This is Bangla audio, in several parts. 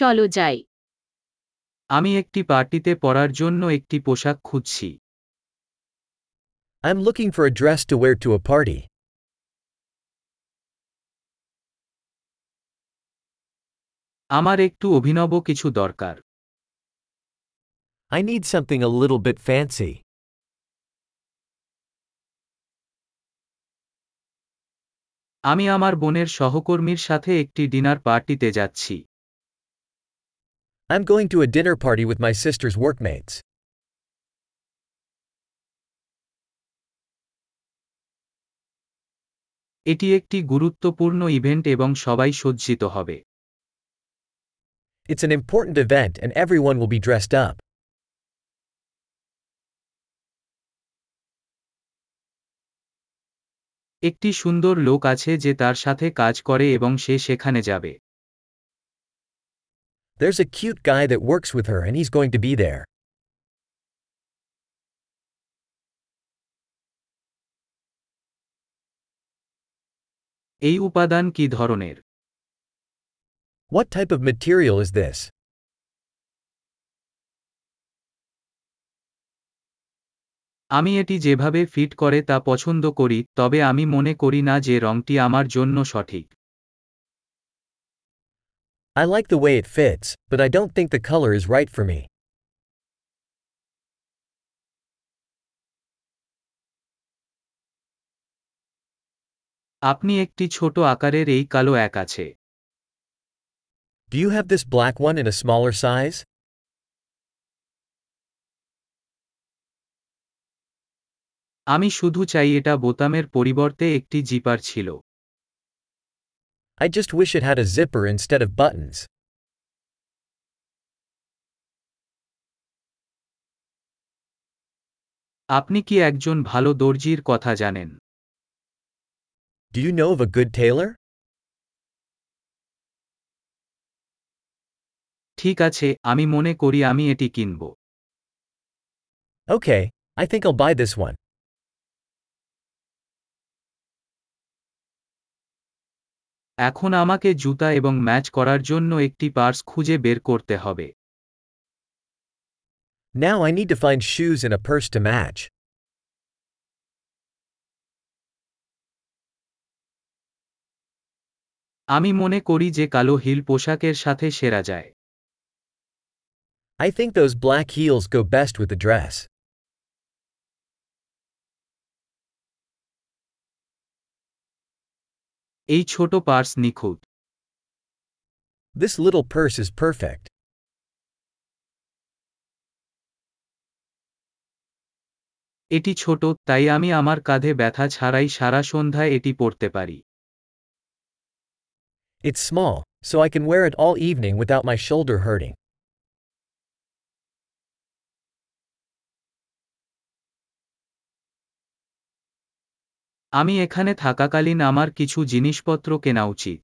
চলো যাই আমি একটি পার্টিতে পরার জন্য একটি পোশাক খুঁজছি I'm looking for a dress to wear to a party. আমার একটু অভিনব কিছু দরকার I need something a little bit fancy. আমি আমার বোনের সহকর্মীর সাথে একটি ডিনার পার্টিতে যাচ্ছি I'm going to a dinner party with my sister's workmates. এটি একটি গুরুত্বপূর্ণ ইভেন্ট এবং সবাই সজ্জিত হবে It's an important event and everyone will be dressed up. একটি সুন্দর লোক আছে যে তার সাথে কাজ করে এবং সে সেখানে যাবে There's a cute guy that works with her and he's going to be there. এই উপাদান কি ধরনের What type of material is this? আমি এটি যেভাবে ফিট করে তা পছন্দ করি তবে আমি মনে করি না যে রংটি আমার জন্য সঠিক I like the way it fits, but I don't think the color is right for me. আপনি একটি ছোট আকারের এই কালো এক আছে Do you have this black one in a smaller size? আমি শুধু চাই এটা বোতামের পরিবর্তে একটি জিপার ছিল I just wish it had a zipper instead of buttons. আপনি কি একজন ভালো দর্জির কথা জানেন Do you know of a good tailor? ঠিক আছে আমি মনে করি আমি এটি কিনব Okay, I think I'll buy this one. এখন আমাকে জুতা এবং ম্যাচ করার জন্য একটি পার্স খুঁজে বের করতে হবে Now I need to find shoes and a purse to match. আমি মনে করি যে কালো হিল পোশাকের সাথে সেরা যায় I think those black heels go best with the dress. এই ছোট পার্স নিখুঁত This little purse is perfect. এটি ছোট তাই আমি আমার কাঁধে ব্যথা ছাড়াই সারা সন্ধ্যায় এটি পরতে পারি It's small, so I can wear it all evening without my shoulder hurting. আমি এখানে থাকাকালীন আমার কিছু জিনিসপত্র কেনা উচিত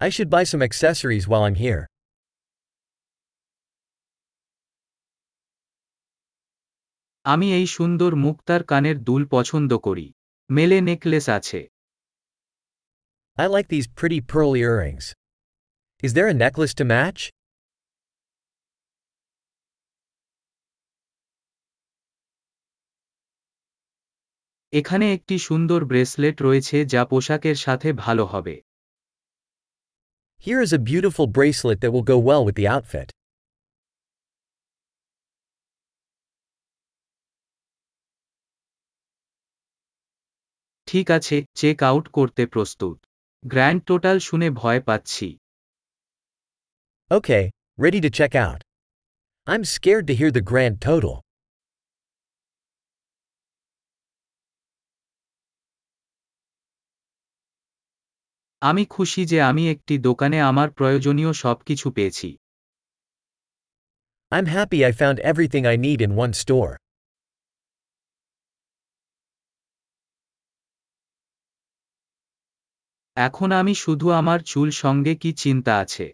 I should buy some accessories while I'm here. আমি এই সুন্দর মুক্তার কানের দুল পছন্দ করি মেলে নেকলেস আছে I like these pretty pearl earrings. Is there a necklace to match? এখানে একটি সুন্দর ব্রেসলেট রয়েছে যা পোশাকের সাথে ভালো হবে Here is a beautiful bracelet that will go well with the outfit. ঠিক আছে চেক আউট করতে প্রস্তুত গ্র্যান্ড টোটাল শুনে ভয় পাচ্ছি Okay, ready to check out. I'm scared to hear the grand total. আমি খুশি যে আমি একটি দোকানে আমার প্রয়োজনীয় সবকিছু পেয়েছি I'm happy I found everything I need in one store. এখন আমি শুধু আমার চুল সঙ্গে কি চিন্তা আছে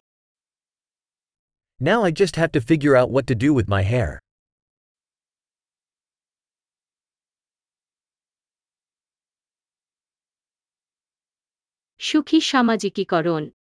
Now I just have to figure out what to do with my hair. সুখী সামাজিকীকরণ।